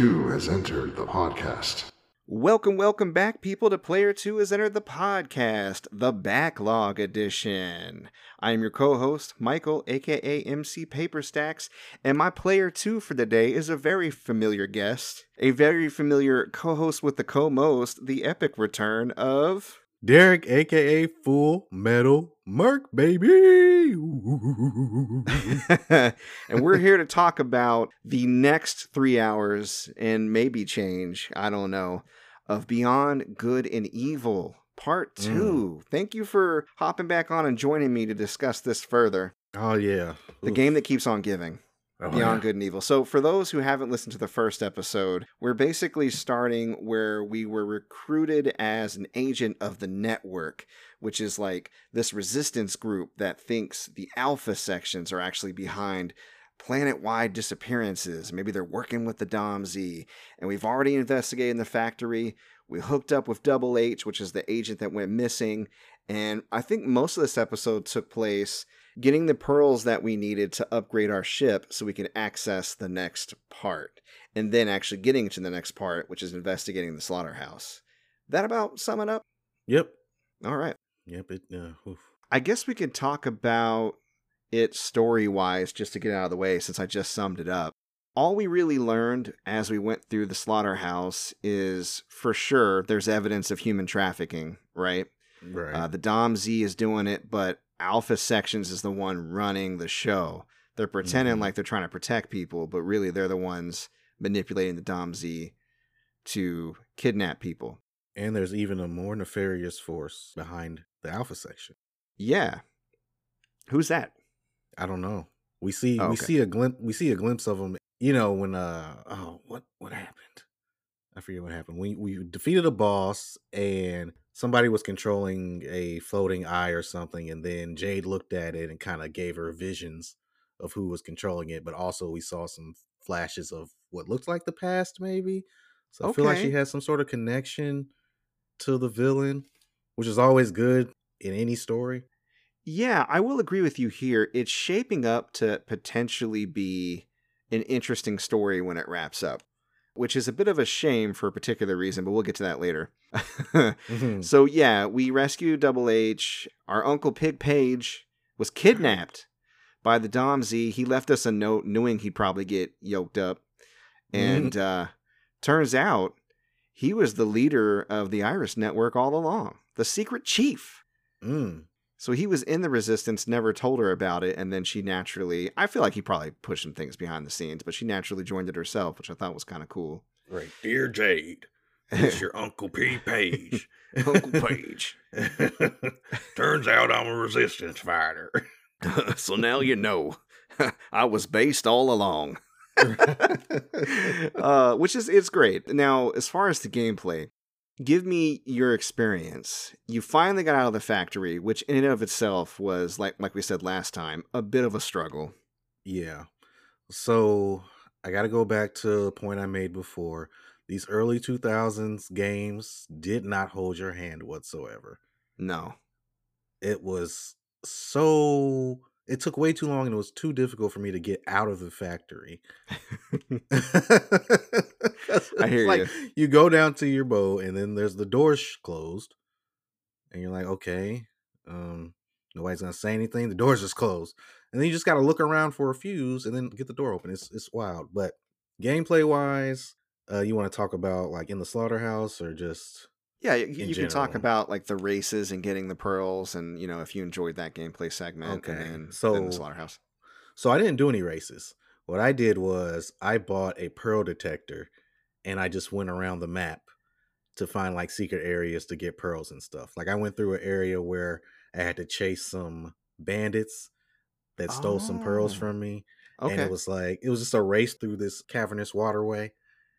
2 has entered the podcast. Welcome, welcome back, people, to Player 2 has entered the podcast, the Backlog Edition. I am your co host, Michael, aka MC Paperstacks, and my Player 2 for the day is a very familiar guest, a very familiar co host with the co most, the epic return of. Derrick, aka Fullmetal Murk, baby. And we're here to talk about the next three hours and maybe change, I don't know, of Beyond Good and Evil, Part mm. 2. Thank you for hopping back on and joining me to discuss this further. oh yeah, The Oof. game that keeps on giving. Oh, Beyond yeah. Good and Evil. So, for those who haven't listened to the first episode, we're basically starting where we were recruited as an agent of the network, which is like this resistance group that thinks the alpha sections are actually behind planet wide disappearances. Maybe they're working with the DomZ. And we've already investigated in the factory. We hooked up with Double H, which is the agent that went missing. And I think most of this episode took place getting the pearls that we needed to upgrade our ship so we can access the next part. And then actually getting to the next part, which is investigating the slaughterhouse. That about sum it up? Yep, All right. Yep. It. Uh. I guess we could talk about it story wise just to get out of the way since I just summed it up. All we really learned as we went through the slaughterhouse is for sure there's evidence of human trafficking, right? Right. Uh, the DomZ is doing it, but Alpha Sections is the one running the show. They're pretending Mhm. like they're trying to protect people, but really they're the ones manipulating the Dom Z to kidnap people. and there's even a more nefarious force behind the Alpha section. Yeah. Who's that? I don't know. We see Oh, we see a glimpse we see a glimpse of them. You know when uh oh what what happened? I forget what happened. We we defeated a boss and somebody was controlling a floating eye or something, and then Jade looked at it and kind of gave her visions of who was controlling it. But also we saw some flashes of what looked like the past, maybe. So I feel like she has some sort of connection to the villain, which is always good in any story. Yeah, I will agree with you here. It's shaping up to potentially be an interesting story when it wraps up, which is a bit of a shame for a particular reason, but we'll get to that later. Mhm. so, yeah, we rescue Double H. Our Uncle Pig Pey'j was kidnapped by the DomZ. He left us a note knowing he'd probably get yoked up. And uh, turns out he was the leader of the Iris Network all along, the secret chief. Mm. So he was in the resistance, never told her about it, and then she naturally I feel like he probably pushed some things behind the scenes, but she naturally joined it herself, which I thought was kind of cool. Right. Dear Jade, it's your Uncle P. Pey'j. Uncle Pey'j. Turns out I'm a resistance fighter. so now you know. I was based all along. uh, which is it's great. Now, as far as the gameplay, give me your experience. You finally got out of the factory, which in and of itself was like like we said last time, a bit of a struggle. yeah. So I got to go back to the point I made before. These early 2000s games did not hold your hand whatsoever. No. It was so. It took way too long and it was too difficult for me to get out of the factory. I hear like, you. You go down to your boat and then there's the doors closed. And you're like, okay, um, nobody's gonna say anything. The doors just closed. And then you just gotta look around for a fuse and then get the door open. It's it's wild. But gameplay wise, uh, you want to talk about like in the slaughterhouse or just Yeah, you, you can talk about like the races and getting the pearls, and you know if you enjoyed that gameplay segment. Okay, and then, then the so- slaughterhouse. So I didn't do any races. What I did was I bought a pearl detector and I just went around the map to find like secret areas to get pearls and stuff. Like I went through an area where I had to chase some bandits that stole some pearls Oh, from me. Okay. And it was like it was just a race through this cavernous waterway.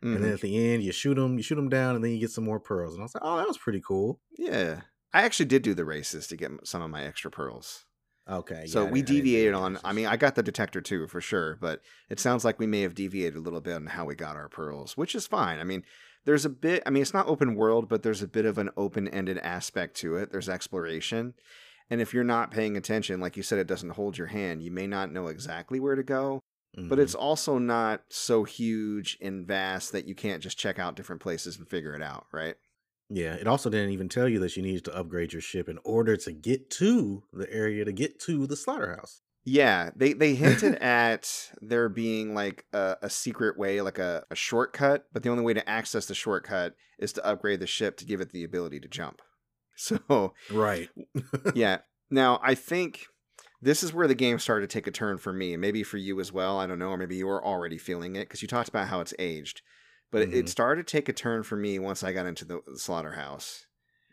And then Mhm. at the end you shoot them, you shoot them down and then you get some more pearls. And I was like, "Oh, that was pretty cool." yeah, I actually did do the races to get some of my extra pearls. Okay. So yeah, we didn't- I didn't do deviated on. I mean, I got the detector too for sure, but it sounds like we may have deviated a little bit on how we got our pearls, which is fine. I mean, there's a bit. I mean, it's not open world, but there's a bit of an open-ended aspect to it. There's exploration, and if you're not paying attention, like you said, it doesn't hold your hand. You may not know exactly where to go. But mm-hmm. it's also not so huge and vast that you can't just check out different places and figure it out, right? yeah. It also didn't even tell you that you needed to upgrade your ship in order to get to the area to get to the slaughterhouse. Yeah, they they hinted at there being like a, a secret way, like a, a shortcut, but the only way to access the shortcut is to upgrade the ship to give it the ability to jump. So Right. yeah. Now I think this is where the game started to take a turn for me, and maybe for you as well. I don't know, or maybe you were already feeling it because you talked about how it's aged. But it- it started to take a turn for me once I got into the, the slaughterhouse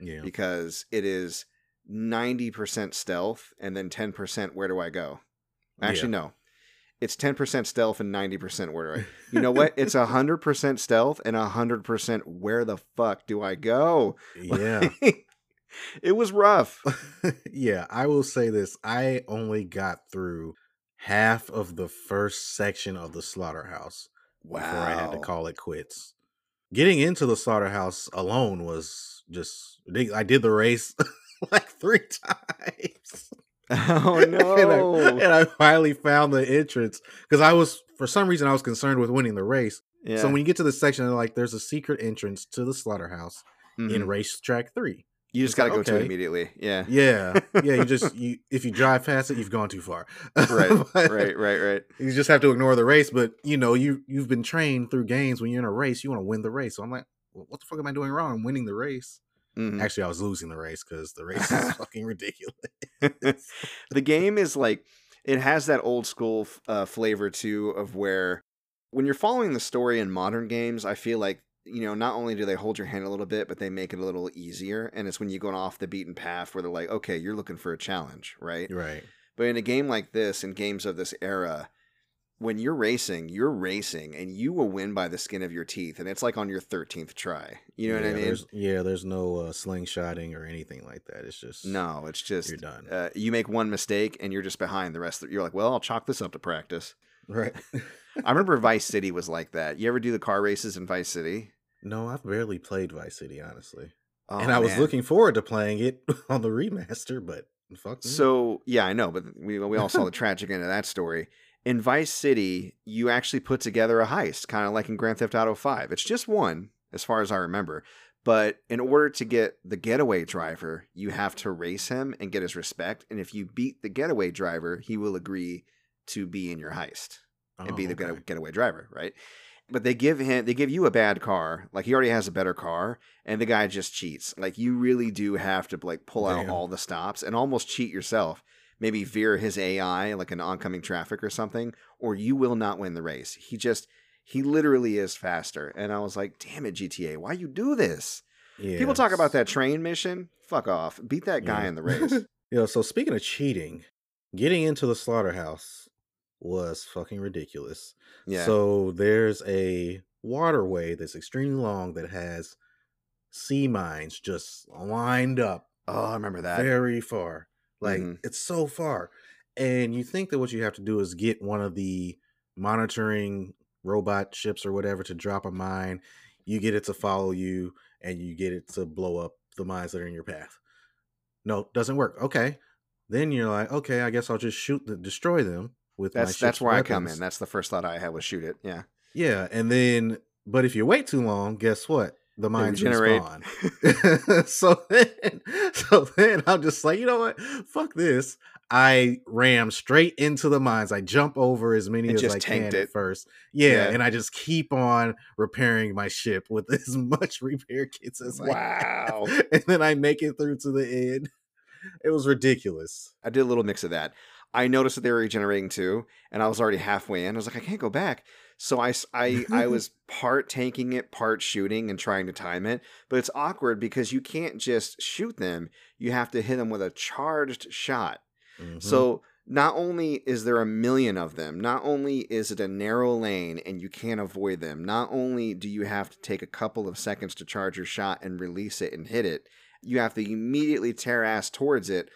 Yeah. because it is 90% stealth and then 10% where do I go? Actually, no. It's 10% stealth and 90% where do I You know what? It's 100% stealth and 100% where the fuck do I go? yeah. It was rough. yeah, I will say this. I only got through half of the first section of the slaughterhouse before I had to call it quits. Getting into the slaughterhouse alone was just I did the race like three times. Oh and, I, no. and I finally found the entrance because I was for some reason I was concerned with winning the race. yeah. So when you get to the section, like, "There's a secret entrance to the slaughterhouse in Mhm. racetrack three. You just got to go to it immediately. Yeah. Yeah, yeah. You just you if you drive past it, you've gone too far. Right. Right, right, right. You just have to ignore the race. But you know, you you've been trained through games. When you're in a race, you want to win the race. So I'm like, well, what the fuck am I doing wrong? I'm winning the race. Mhm. Actually, I was losing the race because the race is fucking ridiculous. the game is like it has that old school uh, flavor too of where when you're following the story in modern games i feel like you know not only do they hold your hand a little bit but they make it a little easier and it's when you go off the beaten path where they're like okay you're looking for a challenge right right. but in a game like this in games of this era when you're racing you're racing and you will win by the skin of your teeth and it's like on your 13th try you know yeah, what i mean There's, yeah, there's no uh, slingshotting or anything like that. It's just no it's just you're done. uh, you make one mistake and you're just behind the rest of you're like well i'll chalk this up to practice right. I remember Vice City was like that. You ever do the car races in Vice City? no, I've barely played Vice City honestly, Oh, and I was looking forward to playing it on the remaster, but fuck. me. So yeah, I know, but we we all saw the tragic end of that story. In Vice City, you actually put together a heist, kind of like in Grand Theft Auto Five. It's just one, as far as I remember. But in order to get the getaway driver, you have to race him and get his respect. And if you beat the getaway driver, he will agree to be in your heist. And be Oh, the okay. get- getaway driver, right? But they give him they give you a bad car, like he already has a better car, and the guy just cheats. Like you really do have to like pull out Damn. all the stops and almost cheat yourself. Maybe veer his AI like an oncoming traffic or something, or you will not win the race. He just he literally is faster. And I was like, damn it, GTA, why you do this? Yeah, People talk about that train mission. Fuck off. Beat that guy Yeah. in the race. Yeah, so speaking of cheating, getting into the slaughterhouse was fucking ridiculous. Yeah. So there's a waterway that's extremely long that has sea mines just lined up oh, I remember that. very far. Like Mhm. it's so far. And you think that what you have to do is get one of the monitoring robot ships or whatever to drop a mine. You get it to follow you and you get it to blow up the mines that are in your path. No, doesn't work. Okay. Then you're like, okay, I guess I'll just shoot the destroy them with my That's that's where I come in. That's the first thought I had was shoot it. Yeah. Yeah, and then but if you wait too long, guess what? The mines regenerate. respawn. so then, so then I'm just like, you know what? Fuck this. I ram straight into the mines. I jump over as many And as I can tanked at first. Yeah, Yeah. and I just keep on repairing my ship with as much repair kits as I Wow. And then I make it through to the end. It was ridiculous. I did a little mix of that. I noticed that they were regenerating too, and I was already halfway in. I was like, I can't go back. So I, I, I was part tanking it, part shooting and trying to time it. But it's awkward because you can't just shoot them. You have to hit them with a charged shot. Mhm. So not only is there a million of them, not only is it a narrow lane and you can't avoid them, not only do you have to take a couple of seconds to charge your shot and release it and hit it, you have to immediately tear ass towards it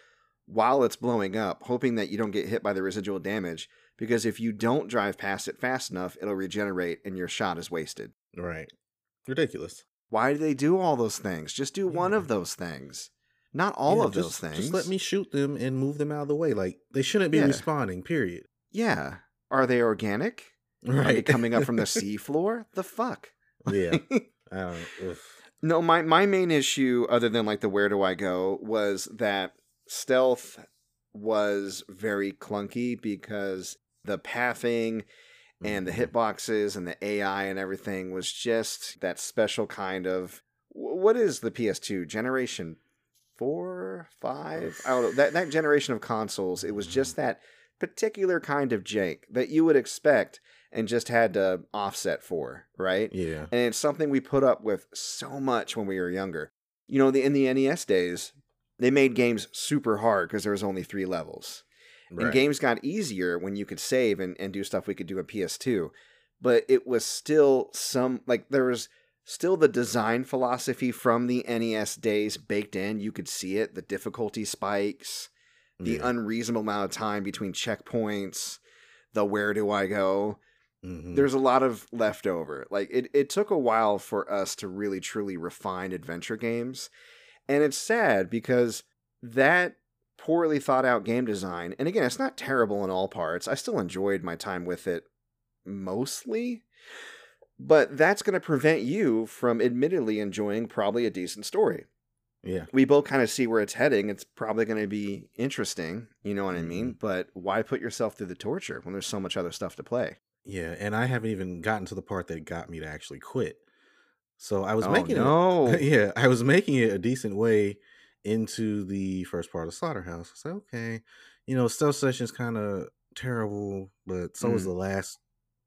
while it's blowing up, hoping that you don't get hit by the residual damage. Because if you don't drive past it fast enough, it'll regenerate and your shot is wasted. right. Ridiculous. Why do they do all those things? Just do one of those things. Not all Yeah, of just, those things. Just let me shoot them and move them out of the way. Like they shouldn't be Yeah. responding, period. Yeah. Are they organic? Are they Right. coming up from the seafloor? The fuck? yeah. I don't, ugh. No, my my main issue, other than like the where do I go, was that stealth was very clunky because the pathing and the Mhm. hitboxes and the AI and everything was just that special kind of what is the PS2 generation four, five? I don't know that that generation of consoles. It was just that particular kind of jank that you would expect and just had to offset for, right? Yeah. and it's something we put up with so much when we were younger. You know, the, in the NES days, they made games super hard because there was only three levels, and games got easier when you could save and, and do stuff we could do at PS2. But it was still some like there was still the design philosophy from the NES days baked in. You could see it, the difficulty spikes, the Yeah. unreasonable amount of time between checkpoints, the where do I go Mhm. there's a lot of leftover. Like it, it took a while for us to really truly refine adventure games. And it's sad because that poorly thought out game design, and again, it's not terrible in all parts. I still enjoyed my time with it mostly. But that's going to prevent you from admittedly enjoying probably a decent story. yeah. We both kind of see where it's heading. It's probably going to be interesting, you know what I mean? Mm-hmm. But why put yourself through the torture when there's so much other stuff to play? Yeah. And I haven't even gotten to the part that got me to actually quit. So I was oh, making no. it. Yeah. I was making it a decent way into the first part of Slaughterhouse. I said, okay, you know, stealth session's kind of terrible, but so was Mm. the last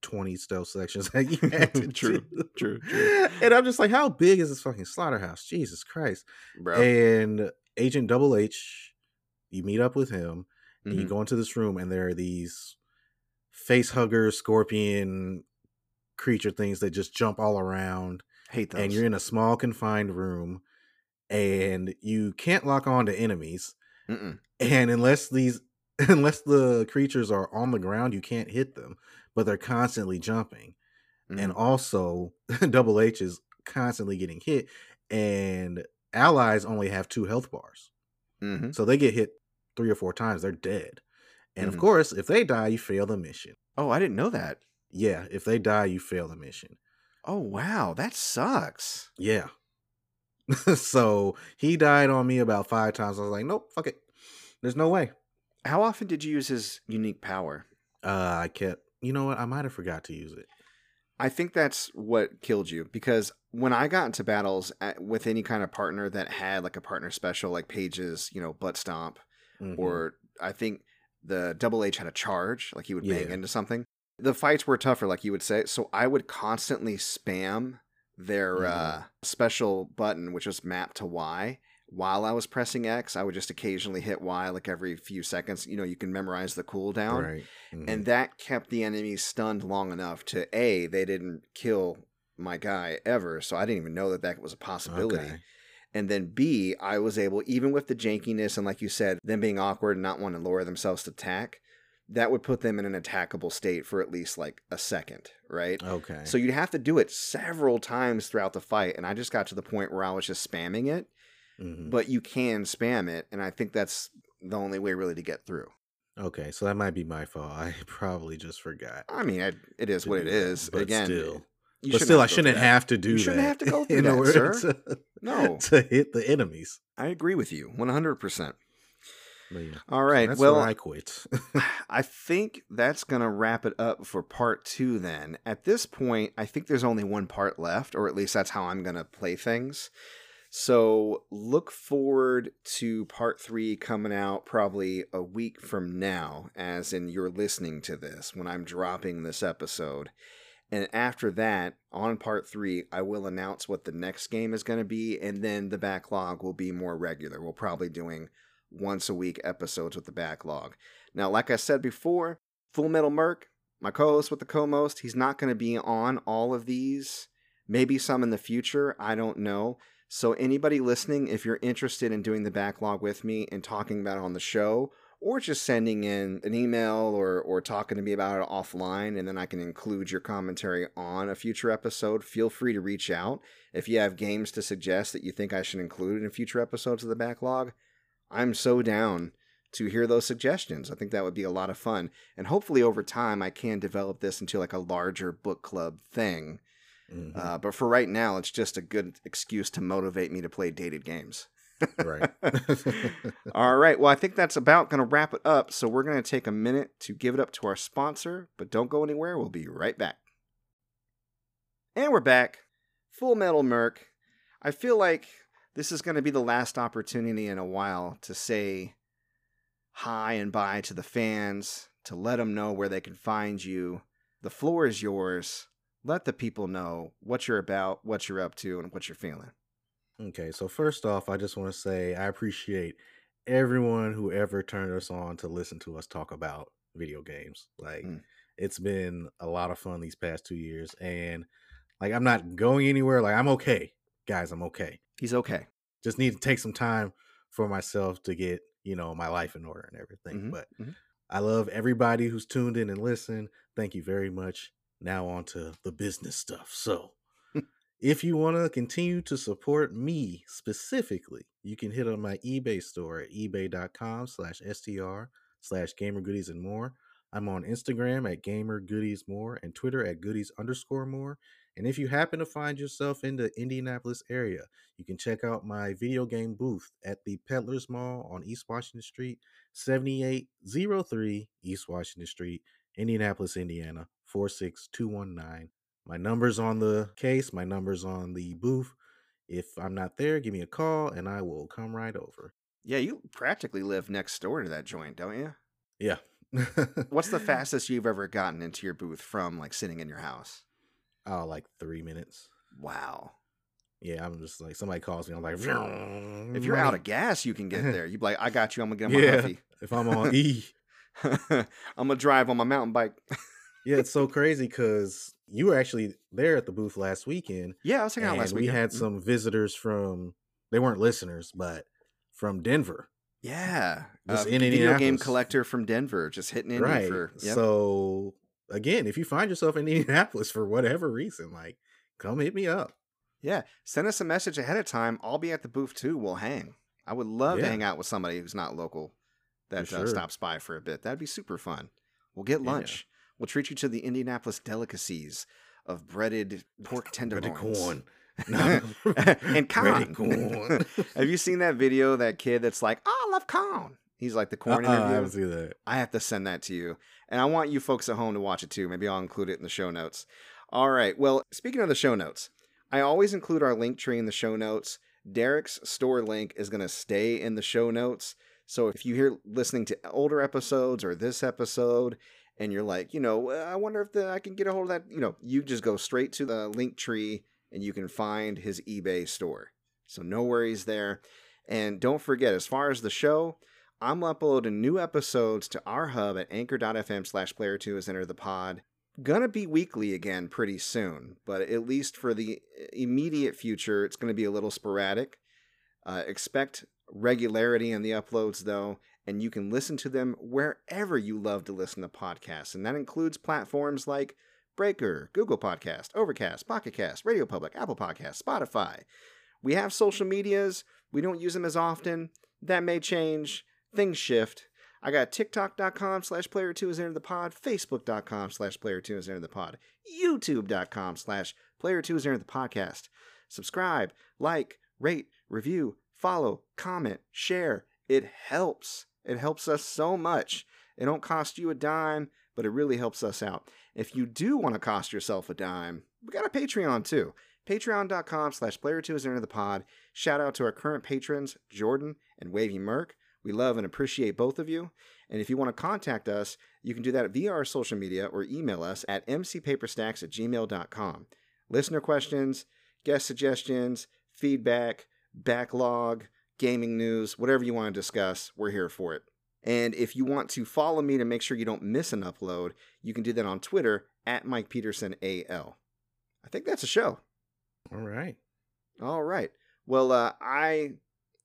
20 stealth sections that you had to True, do. true, true. And I'm just like, how big is this fucking slaughterhouse? Jesus Christ. bro. And Agent Double H, you meet up with him, and you Mhm. go into this room, and there are these face hugger, scorpion creature things that just jump all around. Hate those. And you're in a small, confined room, and you can't lock on to enemies. Mm-mm. And unless these, unless the creatures are on the ground, you can't hit them, but they're constantly jumping and Mhm. also Double H is constantly getting hit, and allies only have two health bars, Mhm. so they get hit three or four times, they're dead. And Mhm. of course, if they die, you fail the mission. Oh, I didn't know that. Yeah, if they die, you fail the mission. Oh, wow. That sucks. Yeah. so he died on me about five times. I was like, nope, fuck it. There's no way. How often did you use his unique power? Uh, I kept. You know what? I might have forgot to use it. I think that's what killed you because when I got into battles at, with any kind of partner that had like a partner special, like Pey'j's, you know, butt stomp, Mhm. or I think the Double H had a charge, like he would bang Yeah. into something. The fights were tougher, like you would say. So I would constantly spam their Mhm. uh, special button, which was mapped to Y. While I was pressing X, I would just occasionally hit Y like every few seconds. You know, you can memorize the cooldown. right. Mhm. And that kept the enemies stunned long enough to A, they didn't kill my guy ever. So I didn't even know that that was a possibility. Okay. And then B, I was able, even with the jankiness and like you said, them being awkward and not wanting to lower themselves to attack, that would put them in an attackable state for at least like a second, right? Okay. So you'd have to do it several times throughout the fight. And I just got to the point where I was just spamming it, Mhm. but you can spam it. And I think that's the only way really to get through. Okay, so that might be my fault. I probably just forgot. I mean, I, it is what it is. but Again, still, you but still, I to go through shouldn't have to do You that. shouldn't have to go through that, sir. to No. to hit the enemies. I agree with you 100%. Yeah, All right. that's well, I quit. I think that's going to wrap it up for part two then. At this point, I think there's only one part left, or at least that's how I'm going to play things. So look forward to part three coming out probably a week from now, as in you're listening to this when I'm dropping this episode. And after that, on part three, I will announce what the next game is going to be, and then the backlog will be more regular. We'll probably doing once a week episodes with the backlog. Now, like I said before, Fullmetal Murk, my co-host with the co-most, he's not going to be on all of these. Maybe some in the future. I don't know. So anybody listening, if you're interested in doing the backlog with me and talking about it on the show, or just sending in an email or or talking to me about it offline, and then I can include your commentary on a future episode, feel free to reach out. If you have games to suggest that you think I should include in future episodes of the backlog, I'm so down to hear those suggestions. I think that would be a lot of fun. And hopefully over time I can develop this into like a larger book club thing. Mhm. Uh, but for right now, it's just a good excuse to motivate me to play dated games. right. All right. Well, I think that's about going to wrap it up. So we're going to take a minute to give it up to our sponsor, but don't go anywhere. We'll be right back. And we're back. Fullmetal Murk. I feel like this is going to be the last opportunity in a while to say hi and bye to the fans, to let them know where they can find you. The floor is yours. Let the people know what you're about, what you're up to, and what you're feeling. Okay, so first off, I just want to say I appreciate everyone who ever turned us on to listen to us talk about video games. Like Mm. it's been a lot of fun these past 2 years and like I'm not going anywhere, like I'm okay. Guys, I'm okay. He's okay. Just need to take some time for myself to get, you know, my life in order and everything. Mhm, But mhm. I love everybody who's tuned in and listened. Thank you very much. Now on to the business stuff. So, if you want to continue to support me specifically, you can hit on my eBay store at ebay.com slash str slash gamer goodies and more. I'm on Instagram at gamer goodies more and Twitter at goodies underscore more. And if you happen to find yourself in the Indianapolis area, you can check out my video game booth at the Peddlers Mall on East Washington Street, 7803 East Washington Street, Indianapolis, Indiana, 46219. My number's on the case, my number's on the booth. If I'm not there, give me a call and I will come right over. Yeah, you practically live next door to that joint, don't you? Yeah. What's the fastest you've ever gotten into your booth from like sitting in your house? Oh, like three minutes. Wow. Yeah, I'm just like somebody calls me. I'm like, If you're out of gas, you can get there. You'd be like, I got you. I'm gonna get my Yeah. Huffy. if I'm on E, I'm gonna drive on my mountain bike. yeah, it's so crazy because you were actually there at the booth last weekend, yeah, I was hanging out last last we had mm-hmm. some visitors from. They weren't listeners, but from Denver. Yeah, Just uh, in video game collector from Denver, just hitting in right. for. Yep. So again, if you find yourself in Indianapolis for whatever reason, like come hit me up. yeah, send us a message ahead of time. I'll be at the booth too. We'll hang. I would love to hang out with somebody who's not local that For uh, stops by for a bit. That'd be super fun. We'll get Yeah. lunch. We'll treat you to the Indianapolis delicacies of breaded pork Breaded tenderloins. corn. and corn. corn. Have you seen that video? That kid that's like, "Oh, I love corn." He's like the corn Uh-uh, I interview. haven't seen that. I have to send that to you. And I want you folks at home to watch it too. Maybe I'll include it in the show notes. All right. Well, speaking of the show notes, I always include our link tree in the show notes. Derrick's store link is going to stay in the show notes. So if you hear listening to older episodes or this episode and you're like, you know, "Uh, I wonder if the, I can get a hold of that, you know, you just go straight to the link tree and you can find his eBay store. So no worries there. And don't forget, as far as the show, I'm uploading new episodes to our hub at anchor.fm slash player two is enter the pod. Gonna be weekly again pretty soon, but at least for the immediate future, it's gonna be a little sporadic. Uh, expect regularity in the uploads though, and you can listen to them wherever you love to listen to podcasts, and that includes platforms like Breaker, Google Podcast, Overcast, Pocket Cast, Radio Public, Apple Podcast, Spotify. We have social medias. We don't use them as often. That may change. Things shift. I got TikTok.com slash player two is enter the pod, Facebook.com slash player two is enter the pod, YouTube.com slash player two is enter the podcast. Subscribe, like, rate, review, follow, comment, share. It helps. It helps us so much. It don't cost you a dime, but it really helps us out. If you do want to cost yourself a dime, we got a Patreon too. Patreon.com slash player two is enter the pod. Shout out to our current patrons, Jordan and Wavy Merc. We love and appreciate both of you. And if you want to contact us, you can do that via our social media or email us at mcpaperstacks at gmail.com. Listener questions, guest suggestions, feedback, backlog, gaming news, whatever you want to discuss, we're here for it. And if you want to follow me to make sure you don't miss an upload, you can do that on Twitter at Mike Peterson AL. I think that's a show. All right. All right. Well, uh, I,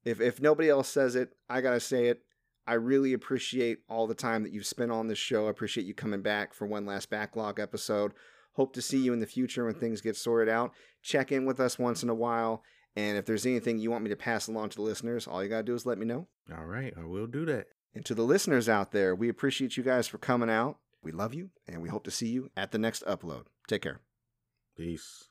if if nobody else says it, I gotta say it. I really appreciate all the time that you've spent on this show. I appreciate you coming back for one last backlog episode. Hope to see you in the future when things get sorted out. Check in with us once in a while. And if there's anything you want me to pass along to the listeners, all you gotta do is let me know. All right. I will do that. And to the listeners out there, we appreciate you guys for coming out. We love you, and we hope to see you at the next upload. Take care. Peace.